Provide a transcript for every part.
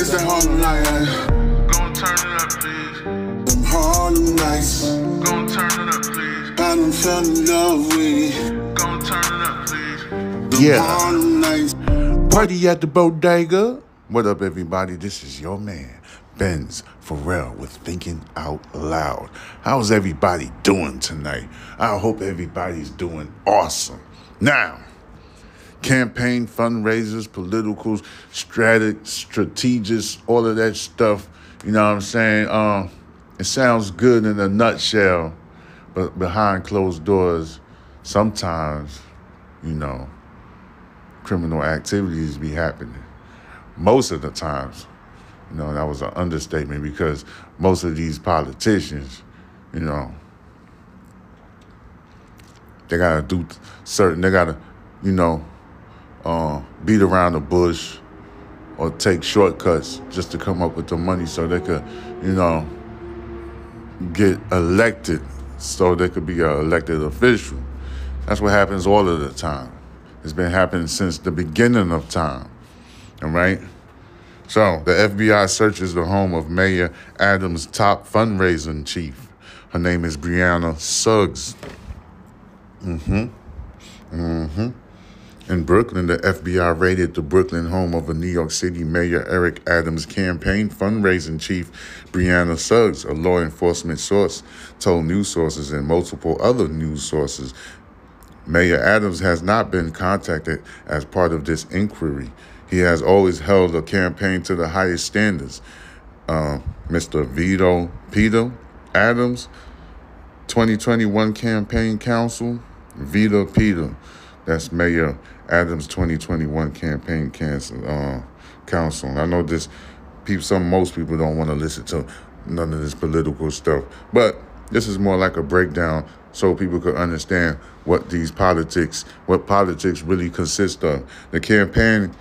It's that Harlem night, Gon' turn it up, please. them Harlem nights. Gon' turn it up, please. I done fell in love with it. Gon' turn it up, please. Them Yeah. Harlem nights. Party at the bodega. What up, everybody? This is your man, Benz Pharrell, with Thinking Out Loud. How's everybody doing tonight? I hope everybody's doing awesome. Now, campaign fundraisers, political strategic, strategists, all of that stuff. You know what I'm saying? Um, it sounds good in a nutshell, but behind closed doors, sometimes, you know, criminal activities be happening. Most of the times, you know, that was an understatement because most of these politicians, you know, they gotta do certain, they gotta, you know, uh, beat around the bush or take shortcuts just to come up with the money so they could, you know, get elected so they could be an elected official. That's what happens all of the time. It's been happening since the beginning of time. All right? So, the FBI searches the home of Mayor Adams' top fundraising chief. Her name is Brianna Suggs. In Brooklyn, the FBI raided the Brooklyn home of a New York City Mayor Eric Adams' campaign fundraising chief, Brianna Suggs, a law enforcement source, told news sources and multiple other news sources. Mayor Adams has not been contacted as part of this inquiry. He has always held a campaign to the highest standards. Uh, Mr. Vito Pitta Adams, 2021 Campaign Counsel, Vito Pitta. That's Mayor Adams' 2021 Campaign Counsel. Uh, council. I know this. People, some most people don't want to listen to none of this political stuff, but this is more like a breakdown so people could understand what these politics, what politics really consist of. The campaign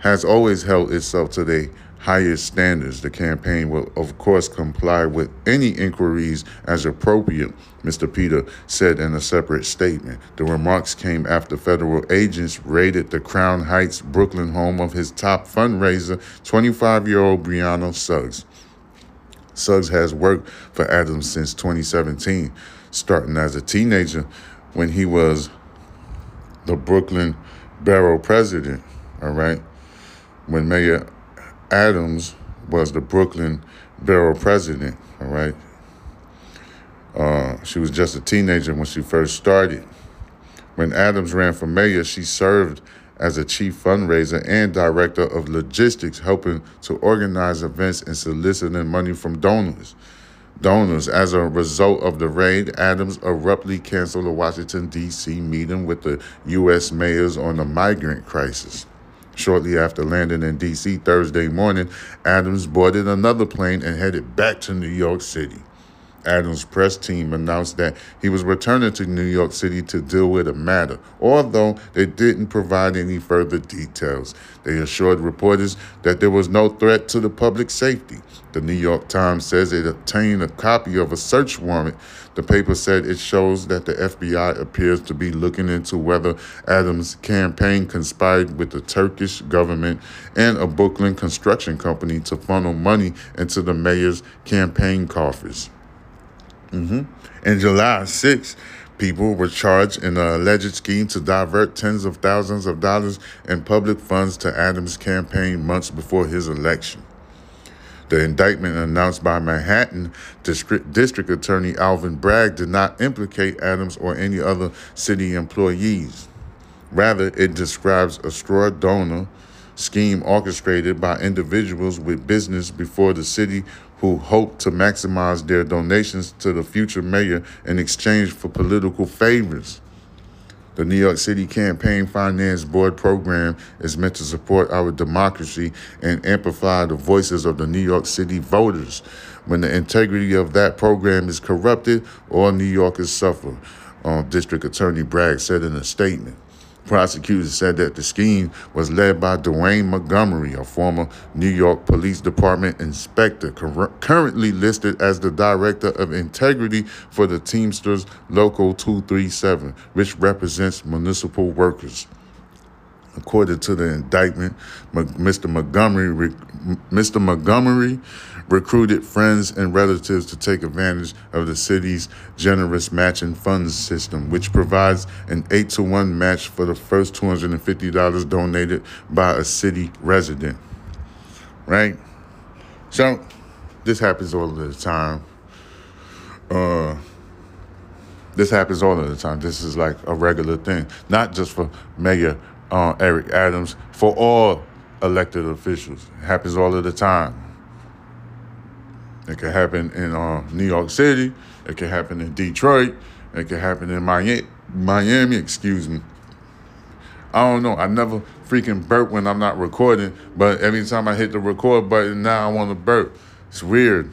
has always held itself to the highest standards. The campaign will, of course, comply with any inquiries as appropriate, Mr. Pitta said in a separate statement. The remarks came after federal agents raided the Crown Heights, Brooklyn home of his top fundraiser, 25 year old Brianna Suggs. Suggs has worked for Adams since 2017, starting as a teenager when he was the Brooklyn borough president. All right. When Mayor Adams was the Brooklyn borough president. All right. Uh, she was just a teenager when she first started. When Adams ran for mayor, she served as a chief fundraiser and director of logistics, helping to organize events and soliciting money from donors. Donors. As a result of the raid, Adams abruptly canceled a Washington, D.C. meeting with the U.S. mayors on the migrant crisis. Shortly after landing in D.C. Thursday morning, Adams boarded another plane and headed back to New York City. Adams' press team announced that he was returning to New York City to deal with a matter, although they didn't provide any further details. They assured reporters that there was no threat to the public safety. The New York Times says it obtained a copy of a search warrant. The paper said it shows that the FBI appears to be looking into whether Adams' campaign conspired with the Turkish government and a Brooklyn construction company to funnel money into the mayor's campaign coffers. Mm-hmm. In July 6, people were charged in an alleged scheme to divert tens of thousands of dollars in public funds to Adams' campaign months before his election. The indictment announced by Manhattan District, District Attorney Alvin Bragg did not implicate Adams or any other city employees. Rather, it describes a straw donor scheme orchestrated by individuals with business before the city who hope to maximize their donations to the future mayor in exchange for political favors. The New York City Campaign Finance Board program is meant to support our democracy and amplify the voices of the New York City voters. When the integrity of that program is corrupted, all New Yorkers suffer, uh, District Attorney Bragg said in a statement. Prosecutors said that the scheme was led by Dwayne Montgomery, a former New York Police Department inspector, cur- currently listed as the Director of Integrity for the Teamsters Local 237, which represents municipal workers. According to the indictment, Mr. Montgomery Mr. Montgomery recruited friends and relatives to take advantage of the city's generous matching funds system, which provides an 8 to 1 match for the first $250 donated by a city resident. Right? So, this happens all the time. Uh, this happens all of the time. This is like a regular thing, not just for Mayor uh, Eric Adams, for all elected officials. It happens all of the time. It can happen in uh, New York City. It can happen in Detroit. It can happen in Miami. Miami, excuse me. I don't know. I never freaking burp when I'm not recording, but every time I hit the record button, now I want to burp. It's weird.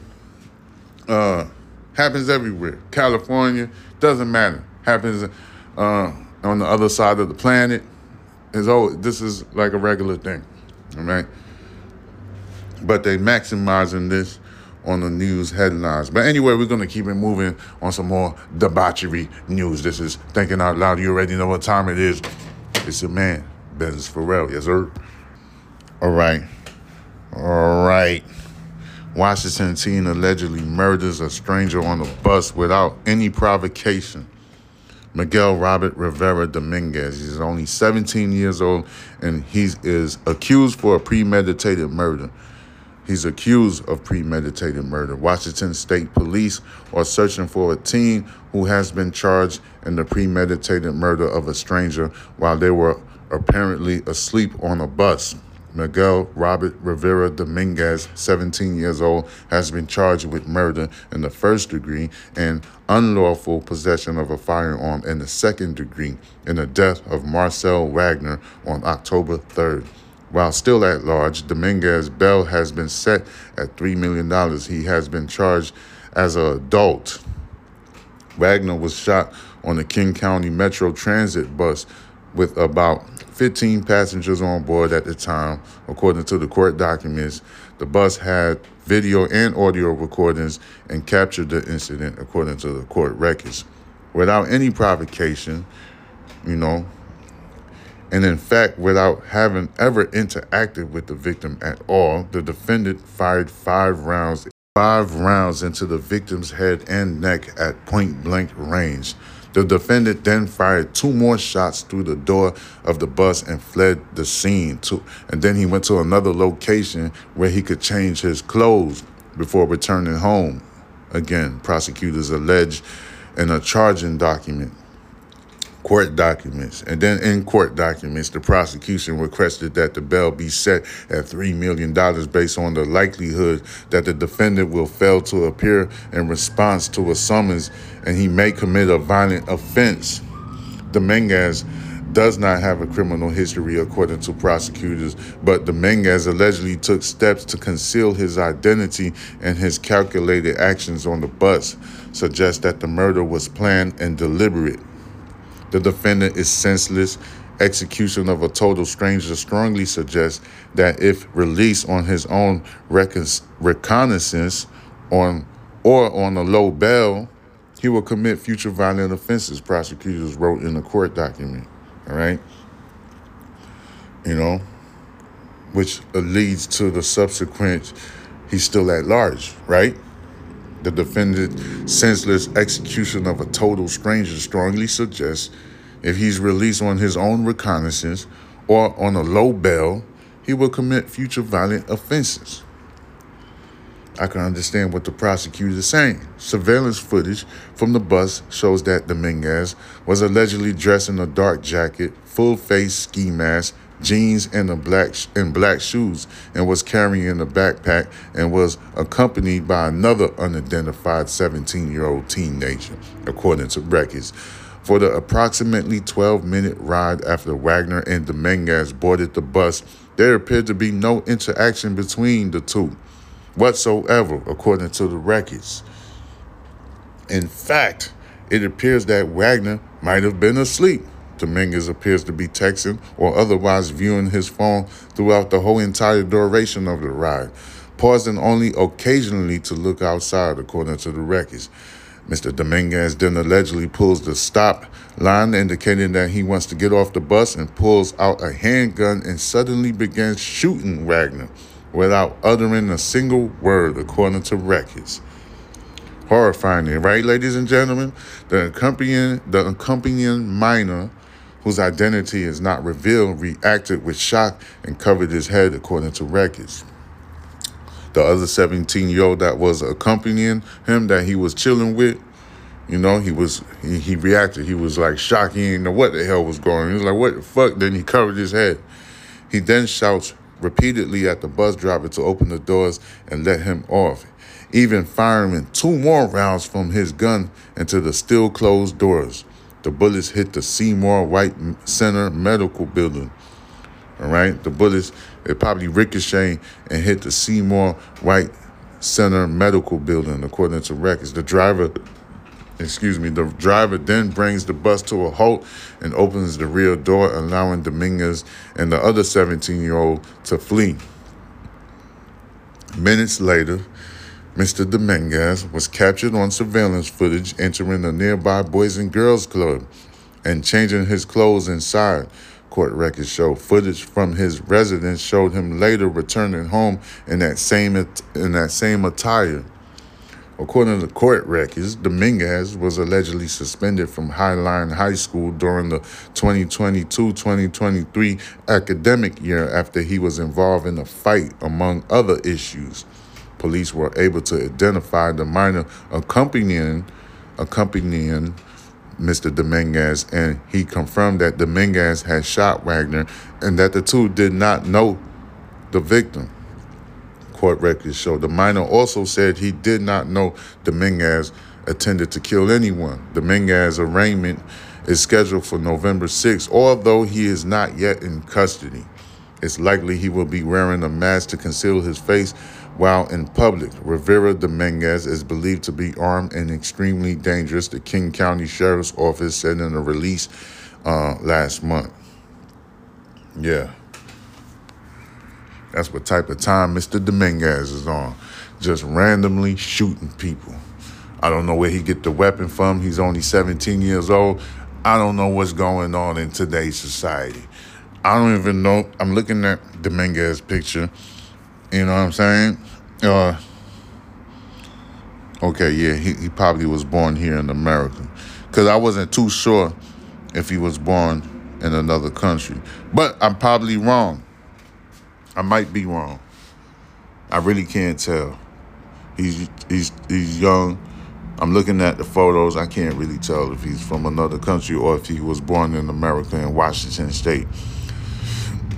Uh, happens everywhere. California doesn't matter. Happens uh, on the other side of the planet. Is always this is like a regular thing, all right? But they maximizing this on the news headlines. But anyway, we're gonna keep it moving on some more debauchery news. This is thinking out loud. You already know what time it is. It's your man, Benz Pharrell. Yes, sir. All right. All right. Washington teen allegedly murders a stranger on a bus without any provocation. Miguel Robert Rivera Dominguez. He's only 17 years old and he is accused for a premeditated murder. He's accused of premeditated murder. Washington State Police are searching for a teen who has been charged in the premeditated murder of a stranger while they were apparently asleep on a bus. Miguel Robert Rivera Dominguez, 17 years old, has been charged with murder in the first degree and unlawful possession of a firearm in the second degree in the death of Marcel Wagner on October 3rd. While still at large, Dominguez bail has been set at $3 million. He has been charged as an adult. Wagner was shot on the King County Metro Transit bus with about 15 passengers on board at the time, according to the court documents. The bus had video and audio recordings and captured the incident, according to the court records, without any provocation, you know, and in fact, without having ever interacted with the victim at all, the defendant fired five rounds, five rounds into the victim's head and neck at point blank range. The defendant then fired two more shots through the door of the bus and fled the scene. To, and then he went to another location where he could change his clothes before returning home. Again, prosecutors allege in a charging document court documents. And then in court documents, the prosecution requested that the bail be set at $3 million based on the likelihood that the defendant will fail to appear in response to a summons and he may commit a violent offense. Dominguez does not have a criminal history according to prosecutors, but Dominguez allegedly took steps to conceal his identity and his calculated actions on the bus suggest that the murder was planned and deliberate. The defendant is senseless. Execution of a total stranger strongly suggests that if released on his own recon- reconnaissance on or on a low bail, he will commit future violent offenses, prosecutors wrote in a court document. All right. You know, which leads to the subsequent, he's still at large, right? The defendant's senseless execution of a total stranger strongly suggests if he's released on his own reconnaissance or on a low bail, he will commit future violent offenses. I can understand what the prosecutor is saying. Surveillance footage from the bus shows that Dominguez was allegedly dressed in a dark jacket, full face ski mask, jeans and a black sh- and black shoes and was carrying a backpack and was accompanied by another unidentified 17-year-old teenager according to records. For the approximately 12-minute ride after Wagner and Dominguez boarded the bus there appeared to be no interaction between the two whatsoever according to the records. In fact it appears that Wagner might have been asleep Dominguez appears to be texting or otherwise viewing his phone throughout the whole entire duration of the ride, pausing only occasionally to look outside, according to the records. Mr. Dominguez then allegedly pulls the stop line, indicating that he wants to get off the bus and pulls out a handgun and suddenly begins shooting Wagner. without uttering a single word, according to records. Horrifying, right, ladies and gentlemen? The accompanying, the accompanying minor, whose identity is not revealed, reacted with shock and covered his head, according to records. The other 17 year old that was accompanying him, that he was chilling with, you know, he was he, he reacted. He was like shocked. He didn't know what the hell was going. on. He was like, "What the fuck?" Then he covered his head. He then shouts repeatedly at the bus driver to open the doors and let him off even firing two more rounds from his gun into the still closed doors. The bullets hit the Sea Mar White Center Medical Building. All right, the bullets it probably ricocheted and hit the Sea Mar White Center Medical Building, according to records. The driver, excuse me, the driver then brings the bus to a halt and opens the rear door, allowing Dominguez and the other 17-year-old to flee. Minutes later, Mr. Dominguez was captured on surveillance footage entering a nearby Boys and Girls Club and changing his clothes inside. Court records show footage from his residence showed him later returning home in that same in that same attire. According to court records, Dominguez was allegedly suspended from Highline High School during the 2022-2023 academic year after he was involved in a fight among other issues police were able to identify the minor accompanying accompanying Mr. Dominguez, and he confirmed that Dominguez had shot Wagner and that the two did not know the victim. Court records show the minor also said he did not know Dominguez intended to kill anyone. Dominguez's arraignment is scheduled for November 6, although he is not yet in custody. It's likely he will be wearing a mask to conceal his face while in public, Rivera Dominguez is believed to be armed and extremely dangerous, the King County Sheriff's Office said in a release uh, last month. Yeah. That's what type of time Mr. Dominguez is on. Just randomly shooting people. I don't know where he get the weapon from. He's only 17 years old. I don't know what's going on in today's society. I don't even know. I'm looking at Dominguez's picture you know what I'm saying? Uh, okay, yeah, he, he probably was born here in America. Because I wasn't too sure if he was born in another country. But I'm probably wrong. I might be wrong. I really can't tell. He's he's he's young. I'm looking at the photos. I can't really tell if he's from another country or if he was born in America in Washington State.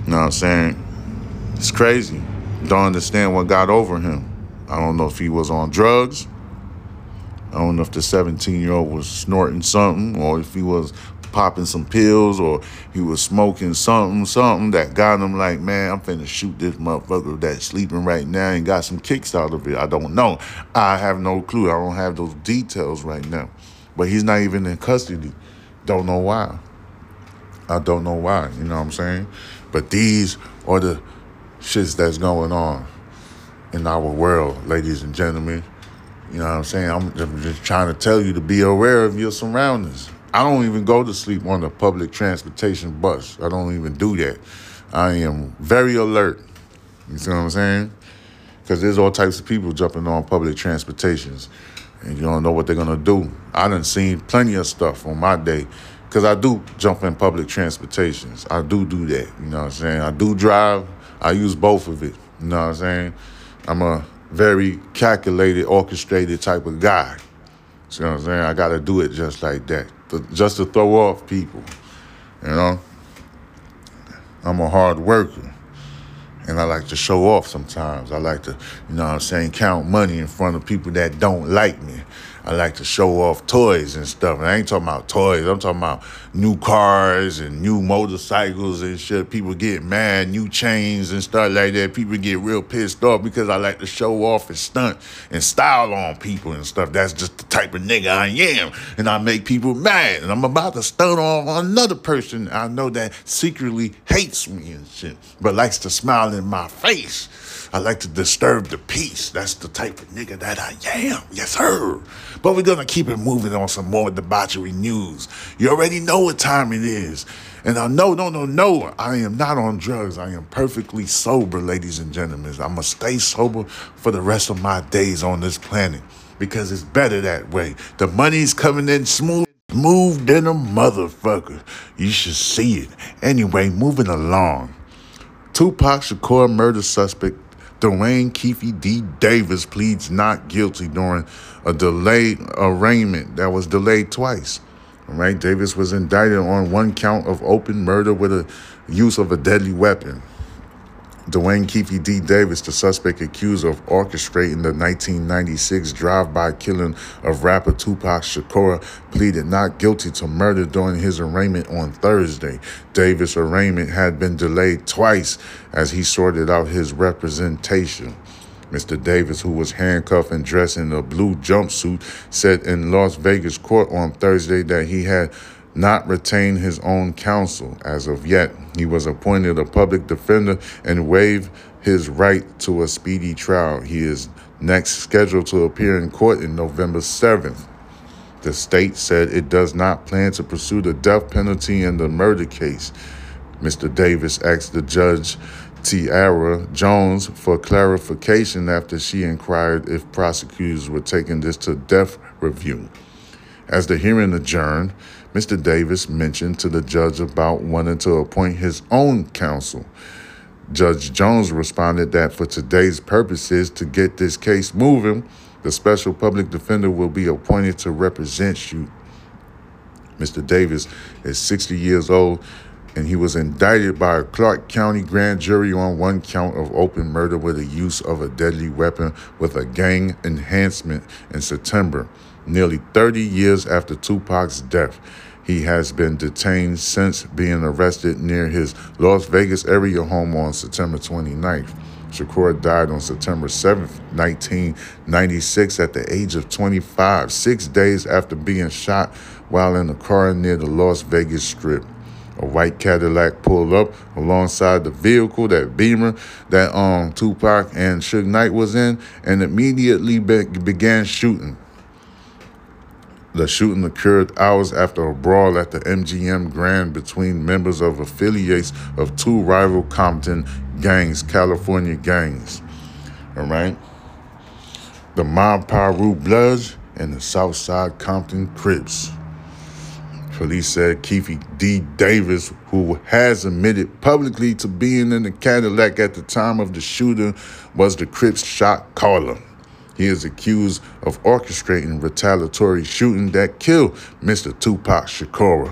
You know what I'm saying? It's crazy don't understand what got over him. I don't know if he was on drugs. I don't know if the 17 year old was snorting something or if he was popping some pills or he was smoking something, something that got him like, man, I'm finna shoot this motherfucker that's sleeping right now and got some kicks out of it. I don't know. I have no clue. I don't have those details right now. But he's not even in custody. Don't know why. I don't know why, you know what I'm saying? But these are the shits that's going on in our world, ladies and gentlemen. You know what I'm saying? I'm just trying to tell you to be aware of your surroundings. I don't even go to sleep on the public transportation bus. I don't even do that. I am very alert. You see what I'm saying? Because there's all types of people jumping on public transportations, and you don't know what they're gonna do. I done seen plenty of stuff on my day, because I do jump in public transportations. I do do that. You know what I'm saying? I do drive. I use both of it. You know what I'm saying? I'm a very calculated, orchestrated type of guy. You know what I'm saying? I got to do it just like that, just to throw off people. You know? I'm a hard worker. And I like to show off sometimes. I like to, you know what I'm saying, count money in front of people that don't like me. I like to show off toys and stuff. And I ain't talking about toys. I'm talking about new cars and new motorcycles and shit. People get mad, new chains and stuff like that. People get real pissed off because I like to show off and stunt and style on people and stuff. That's just the type of nigga I am. And I make people mad. And I'm about to stunt on another person I know that secretly hates me and shit, but likes to smile in my face. I like to disturb the peace. That's the type of nigga that I am. Yes, sir. but we're gonna keep it moving on some more debauchery news. You already know what time it is. And I know, no, no, no, I am not on drugs. I am perfectly sober, ladies and gentlemen. I'm gonna stay sober for the rest of my days on this planet because it's better that way. The money's coming in smooth. Smooth than a motherfucker. You should see it. Anyway, moving along. Tupac Shakur murder suspect Dwayne Keefe D. Davis pleads not guilty during a delayed arraignment that was delayed twice. All right, Davis was indicted on one count of open murder with a use of a deadly weapon. Dwayne Keefe D. Davis, the suspect accused of orchestrating the 1996 drive-by killing of rapper Tupac Shakur, pleaded not guilty to murder during his arraignment on Thursday. Davis' arraignment had been delayed twice as he sorted out his representation. Mr. Davis, who was handcuffed and dressed in a blue jumpsuit, said in Las Vegas court on Thursday that he had not retain his own counsel as of yet. He was appointed a public defender and waived his right to a speedy trial. He is next scheduled to appear in court in November 7th. The state said it does not plan to pursue the death penalty in the murder case. Mr. Davis asked the judge, Tierra Jones, for clarification after she inquired if prosecutors were taking this to death review. As the hearing adjourned, Mr. Davis mentioned to the judge about wanting to appoint his own counsel. Judge Jones responded that for today's purposes, to get this case moving, the special public defender will be appointed to represent you. Mr. Davis is 60 years old and he was indicted by a Clark County grand jury on one count of open murder with the use of a deadly weapon with a gang enhancement in September, nearly 30 years after Tupac's death. He has been detained since being arrested near his Las Vegas area home on September 29th. Shakur died on September 7, 1996, at the age of 25, six days after being shot while in a car near the Las Vegas Strip. A white Cadillac pulled up alongside the vehicle, that Beamer that um Tupac and Suge Knight was in, and immediately be- began shooting. The shooting occurred hours after a brawl at the MGM Grand between members of affiliates of two rival Compton gangs, California gangs. All right? The Mob Piru Bloods and the Southside Compton Crips. Police said Keefe D. Davis, who has admitted publicly to being in the Cadillac at the time of the shooting, was the Crips shot caller. He is accused of orchestrating retaliatory shooting that killed Mr. Tupac Shakur.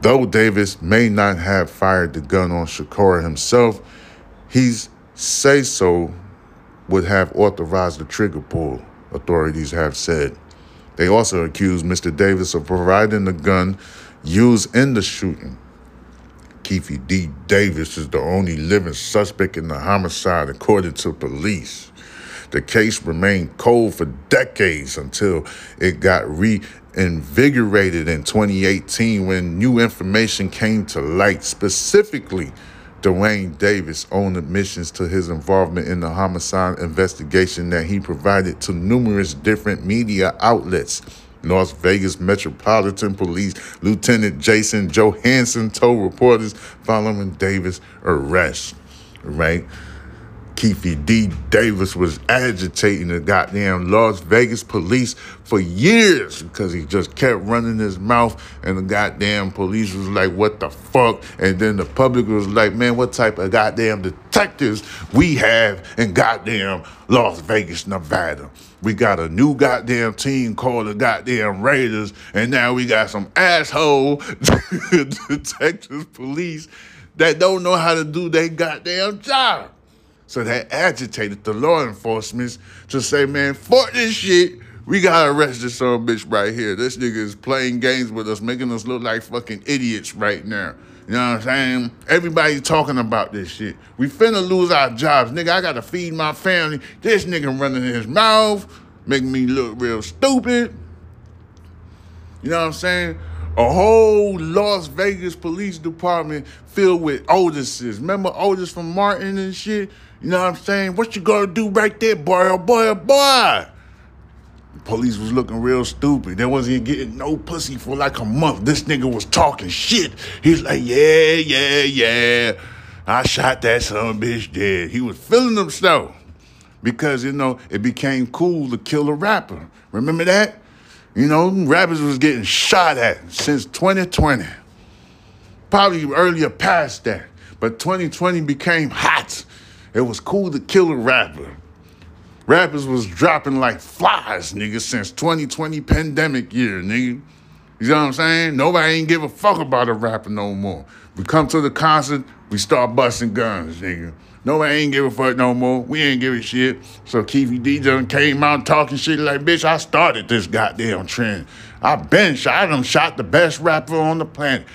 Though Davis may not have fired the gun on Shakur himself, he's say so would have authorized the trigger pull, authorities have said. They also accused Mr. Davis of providing the gun used in the shooting. Keefe D. Davis is the only living suspect in the homicide, according to police. The case remained cold for decades until it got reinvigorated in 2018 when new information came to light, specifically Dwayne Davis' own admissions to his involvement in the homicide investigation that he provided to numerous different media outlets. Las Vegas Metropolitan Police Lieutenant Jason Johansson told reporters following Davis' arrest. Right? Keefe D. Davis was agitating the goddamn Las Vegas police for years because he just kept running his mouth, and the goddamn police was like, "What the fuck?" And then the public was like, "Man, what type of goddamn detectives we have in goddamn Las Vegas, Nevada?" We got a new goddamn team called the goddamn Raiders, and now we got some asshole detectives, police that don't know how to do their goddamn job. So that agitated the law enforcement to say, man, fuck this shit. We gotta arrest this son bitch right here. This nigga is playing games with us, making us look like fucking idiots right now. You know what I'm saying? Everybody's talking about this shit. We finna lose our jobs. Nigga, I gotta feed my family. This nigga running his mouth, making me look real stupid. You know what I'm saying? A whole Las Vegas police department filled with Otises. Remember Otis from Martin and shit? You know what I'm saying? What you gonna do right there, boy? Oh boy, oh boy. Police was looking real stupid. They wasn't getting no pussy for like a month. This nigga was talking shit. He's like, yeah, yeah, yeah. I shot that son bitch dead. He was feeling himself because, you know, it became cool to kill a rapper. Remember that? You know, rappers was getting shot at since 2020. Probably earlier past that. But 2020 became hot. It was cool to kill a rapper. Rappers was dropping like flies, nigga, since 2020 pandemic year, nigga. You know what I'm saying? Nobody ain't give a fuck about a rapper no more. We come to the concert, we start busting guns, nigga. Nobody ain't give a fuck no more. We ain't give a shit. So Keefy D done came out talking shit like, bitch, I started this goddamn trend. I been shot, I done shot the best rapper on the planet.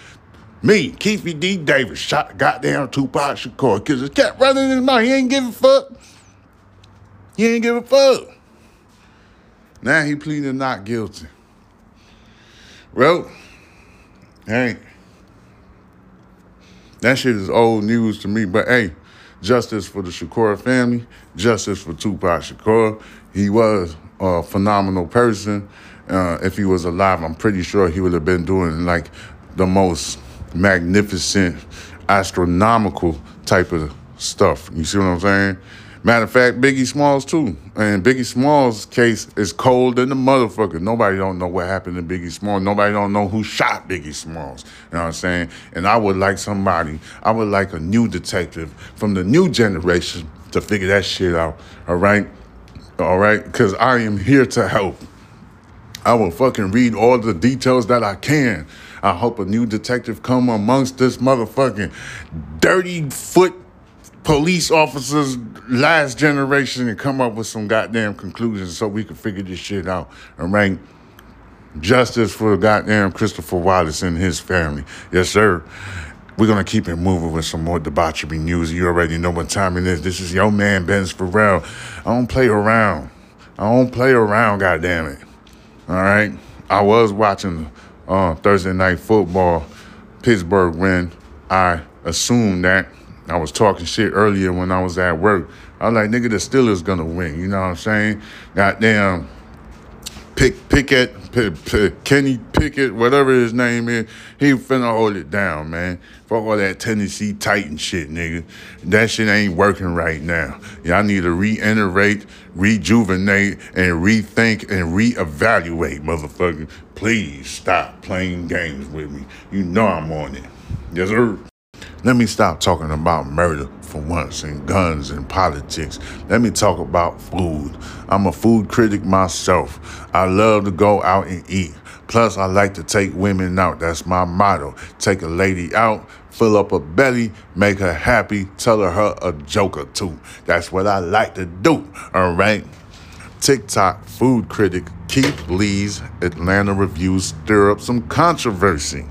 Me, Keefy D Davis, shot goddamn Tupac Shakur. Cause it kept running in his mouth. He ain't give a fuck. He ain't give a fuck. Now he pleaded not guilty. Well, hey, that shit is old news to me. But hey, justice for the Shakur family, justice for Tupac Shakur. He was a phenomenal person. Uh, if he was alive, I'm pretty sure he would have been doing like the most magnificent, astronomical type of stuff. You see what I'm saying? Matter of fact, Biggie Smalls too. And Biggie Smalls' case is cold than the motherfucker. Nobody don't know what happened to Biggie Smalls. Nobody don't know who shot Biggie Smalls. You know what I'm saying? And I would like somebody, I would like a new detective from the new generation to figure that shit out. All right? All right? Because I am here to help. I will fucking read all the details that I can. I hope a new detective come amongst this motherfucking dirty foot police officers last generation and come up with some goddamn conclusions so we can figure this shit out. and right. Justice for goddamn Christopher Wallace and his family. Yes, sir. We're gonna keep it moving with some more debauchery news. You already know what time it is. This is your man Benz Pharrell. I don't play around. I don't play around, goddamn it. All right. I was watching uh, Thursday night football, Pittsburgh win. I assumed that. I was talking shit earlier when I was at work. I was like, nigga, the Steelers gonna win. You know what I'm saying? Goddamn, Pick Pickett, P- P- Kenny Pickett, whatever his name is, he finna hold it down, man. Fuck all that Tennessee Titan shit, nigga. That shit ain't working right now. Y'all need to reiterate, rejuvenate, and rethink and reevaluate, motherfucker. Please stop playing games with me. You know I'm on it. Yes, sir. Let me stop talking about murder for once and guns and politics. Let me talk about food. I'm a food critic myself. I love to go out and eat. Plus, I like to take women out. That's my motto. Take a lady out, fill up her belly, make her happy, tell her, her a joke or two. That's what I like to do, all right? TikTok food critic Keith Lee's Atlanta reviews stir up some controversy.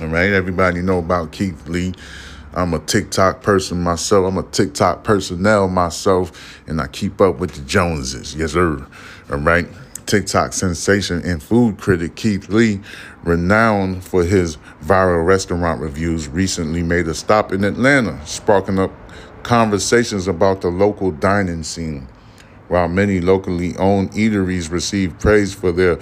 All right, everybody know about Keith Lee. I'm a TikTok person myself. I'm a TikTok personnel myself, and I keep up with the Joneses. Yes, sir. All right. TikTok sensation and food critic Keith Lee, renowned for his viral restaurant reviews, recently made a stop in Atlanta, sparking up conversations about the local dining scene. While many locally owned eateries receive praise for their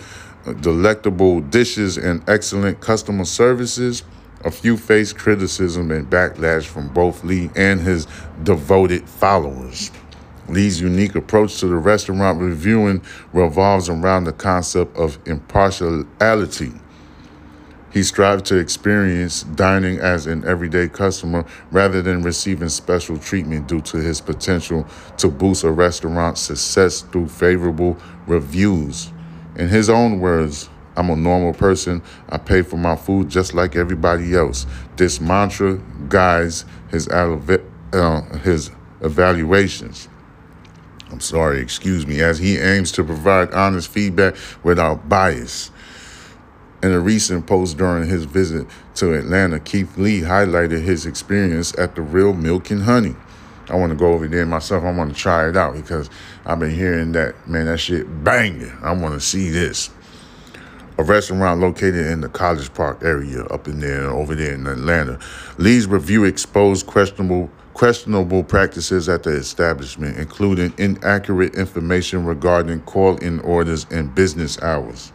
delectable dishes and excellent customer services, a few faced criticism and backlash from both Lee and his devoted followers. Lee's unique approach to the restaurant reviewing revolves around the concept of impartiality. He strives to experience dining as an everyday customer rather than receiving special treatment due to his potential to boost a restaurant's success through favorable reviews. In his own words, I'm a normal person. I pay for my food just like everybody else. This mantra guides his, uh, his evaluations. I'm sorry, excuse me, as he aims to provide honest feedback without bias. In a recent post during his visit to Atlanta, Keith Lee highlighted his experience at the Real Milk and Honey. I want to go over there myself. I want to try it out because I've been hearing that, man, that shit banging. I want to see this. A restaurant located in the College Park area up in there, over there in Atlanta. Lee's review exposed questionable questionable practices at the establishment, including inaccurate information regarding call in orders and business hours.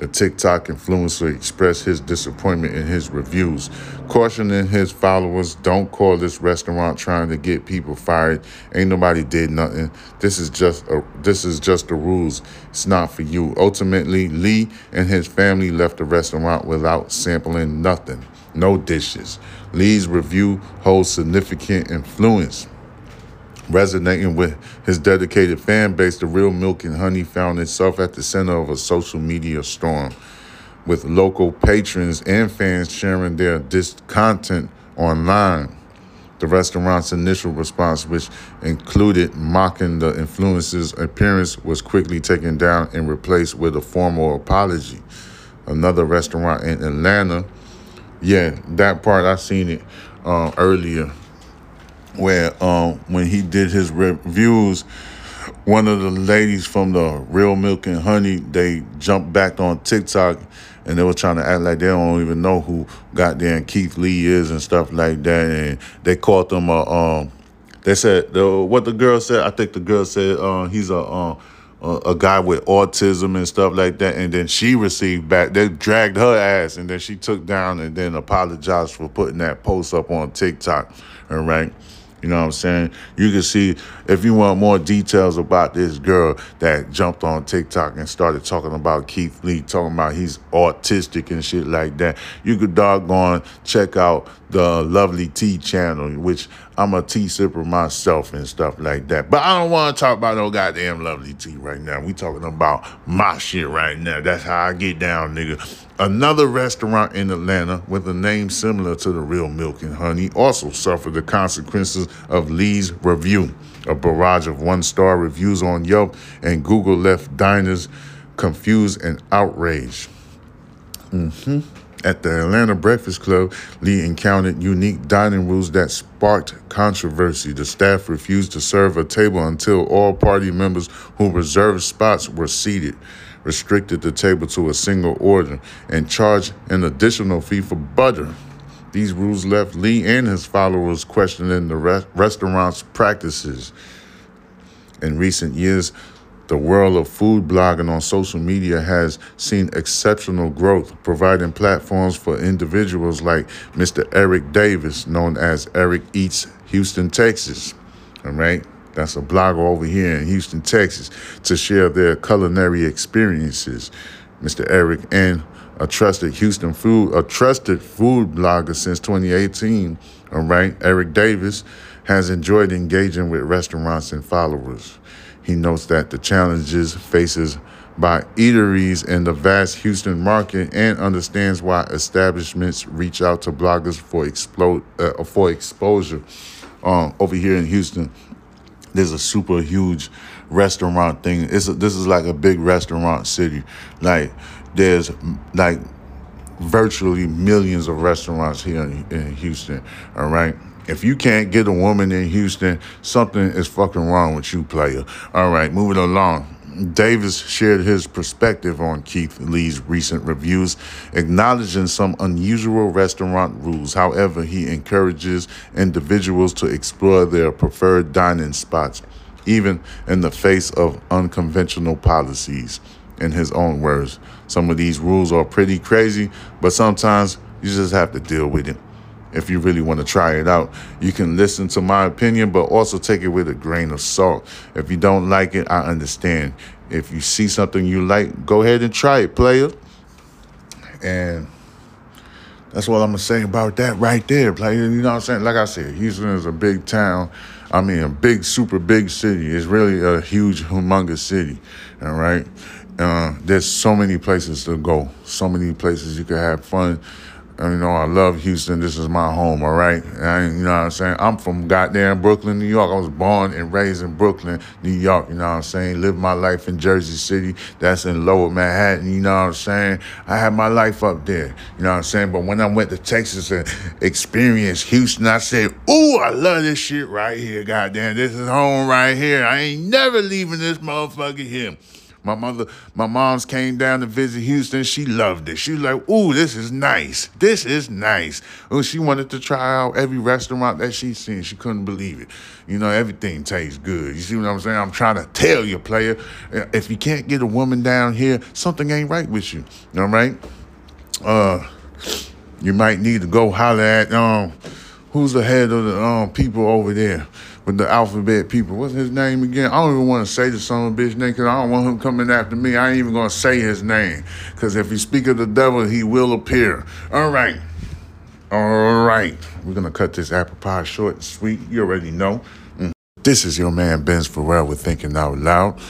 The TikTok influencer expressed his disappointment in his reviews, cautioning his followers, "Don't call this restaurant trying to get people fired. Ain't nobody did nothing. This is just a, this is just the rules. It's not for you." Ultimately, Lee and his family left the restaurant without sampling nothing, no dishes. Lee's review holds significant influence Resonating with his dedicated fan base, the Real Milk and Honey found itself at the center of a social media storm, with local patrons and fans sharing their discontent online. The restaurant's initial response, which included mocking the influencer's appearance, was quickly taken down and replaced with a formal apology. Another restaurant in Atlanta, yeah, that part I seen it uh, earlier where um, when he did his reviews, one of the ladies from the Real Milk and Honey, they jumped back on TikTok and they were trying to act like they don't even know who goddamn Keith Lee is and stuff like that. And they called them a, um, they said, the, what the girl said, I think the girl said uh, he's a, uh, a guy with autism and stuff like that. And then she received back, they dragged her ass and then she took down and then apologized for putting that post up on TikTok. All right. You know what I'm saying? You can see if you want more details about this girl that jumped on TikTok and started talking about Keith Lee, talking about he's autistic and shit like that. You could doggone check out the Lovely T channel, which I'm a tea sipper myself and stuff like that. But I don't want to talk about no goddamn Lovely Tea right now. We talking about my shit right now. That's how I get down, nigga. Another restaurant in Atlanta with a name similar to the Real Milk and Honey also suffered the consequences of Lee's review. A barrage of one-star reviews on Yelp and Google left diners confused and outraged. Mm-hmm. At the Atlanta Breakfast Club, Lee encountered unique dining rules that sparked controversy. The staff refused to serve a table until all party members who reserved spots were seated, restricted the table to a single order, and charged an additional fee for butter. These rules left Lee and his followers questioning the re- restaurant's practices. In recent years, the world of food blogging on social media has seen exceptional growth, providing platforms for individuals like Mr. Eric Davis, known as Eric Eats Houston, Texas. All right. That's a blogger over here in Houston, Texas, to share their culinary experiences. Mr. Eric and a trusted Houston food, a trusted food blogger since 2018. All right. Eric Davis has enjoyed engaging with restaurants and followers. He notes that the challenges faces by eateries in the vast Houston market and understands why establishments reach out to bloggers for explode uh, for exposure. Um, over here in Houston, there's a super huge restaurant thing. It's a, this is like a big restaurant city. Like there's like virtually millions of restaurants here in, in Houston. All right. If you can't get a woman in Houston, something is fucking wrong with you, player. All right, moving along. Davis shared his perspective on Keith Lee's recent reviews, acknowledging some unusual restaurant rules. However, he encourages individuals to explore their preferred dining spots, even in the face of unconventional policies. In his own words, some of these rules are pretty crazy, but sometimes you just have to deal with it if you really want to try it out. You can listen to my opinion, but also take it with a grain of salt. If you don't like it, I understand. If you see something you like, go ahead and try it, player. And that's what I'm gonna say about that right there, player. You know what I'm saying? Like I said, Houston is a big town. I mean, a big, super big city. It's really a huge, humongous city. All right. Uh, there's so many places to go. So many places you can have fun you know, I love Houston. This is my home, all right? And, you know what I'm saying? I'm from goddamn Brooklyn, New York. I was born and raised in Brooklyn, New York, you know what I'm saying? Lived my life in Jersey City. That's in lower Manhattan, you know what I'm saying? I had my life up there, you know what I'm saying? But when I went to Texas and experienced Houston, I said, ooh, I love this shit right here, goddamn. This is home right here. I ain't never leaving this motherfucker here. My mother, my mom's came down to visit Houston. She loved it. She was like, "Ooh, this is nice. This is nice." Oh, she wanted to try out every restaurant that she seen. She couldn't believe it. You know, everything tastes good. You see what I'm saying? I'm trying to tell you, player. If you can't get a woman down here, something ain't right with you. All right? Uh, you might need to go holler at um, who's the head of the um people over there with the alphabet people. What's his name again? I don't even want to say the son of a bitch name because I don't want him coming after me. I ain't even gonna say his name because if you speak of the devil, he will appear. All right. All right. We're gonna cut this apple pie short and sweet. You already know. Mm. This is your man Benz Farel with Thinking Out Loud.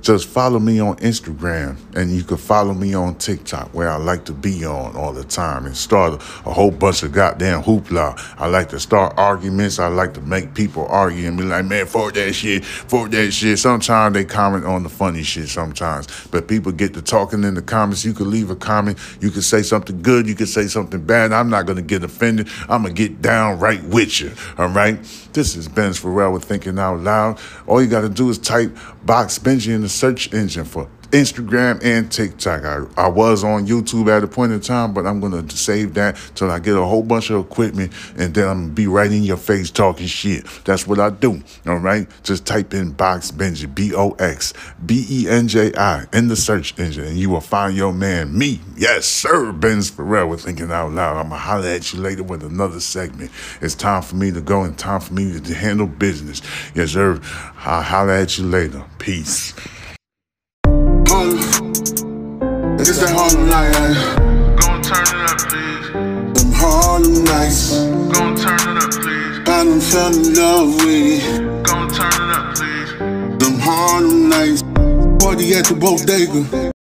Just follow me on Instagram and you can follow me on TikTok where I like to be on all the time and start a, whole bunch of goddamn hoopla. I like to start arguments. I like to make people argue and be like, man, for that shit, for that shit. Sometimes they comment on the funny shit sometimes, but people get to talking in the comments. You can leave a comment. You can say something good. You can say something bad. I'm not going to get offended. I'm going to get down right with you. All right. This is Benz Farel with Thinking Out Loud. All you got to do is type Box Benji in the search engine for Instagram and TikTok. I, I was on YouTube at a point in time, but I'm gonna save that till I get a whole bunch of equipment and then I'm gonna be right in your face talking shit. That's what I do. All right. Just type in Box Benji, B O X B E N J I in the search engine and you will find your man, me. Yes, sir, Benz Farel with Thinking Out Loud. I'm gonna holler at you later with another segment. It's time for me to go and time for me to handle business. Yes, sir. I'll holler at you later. Peace. It's that Harlem night, eh? Gon' turn it up, please. Them Harlem nights. Gon' turn it up, please. I done fell in love with it. Gon' turn it up, please. Them Harlem nights. Party at the bodega.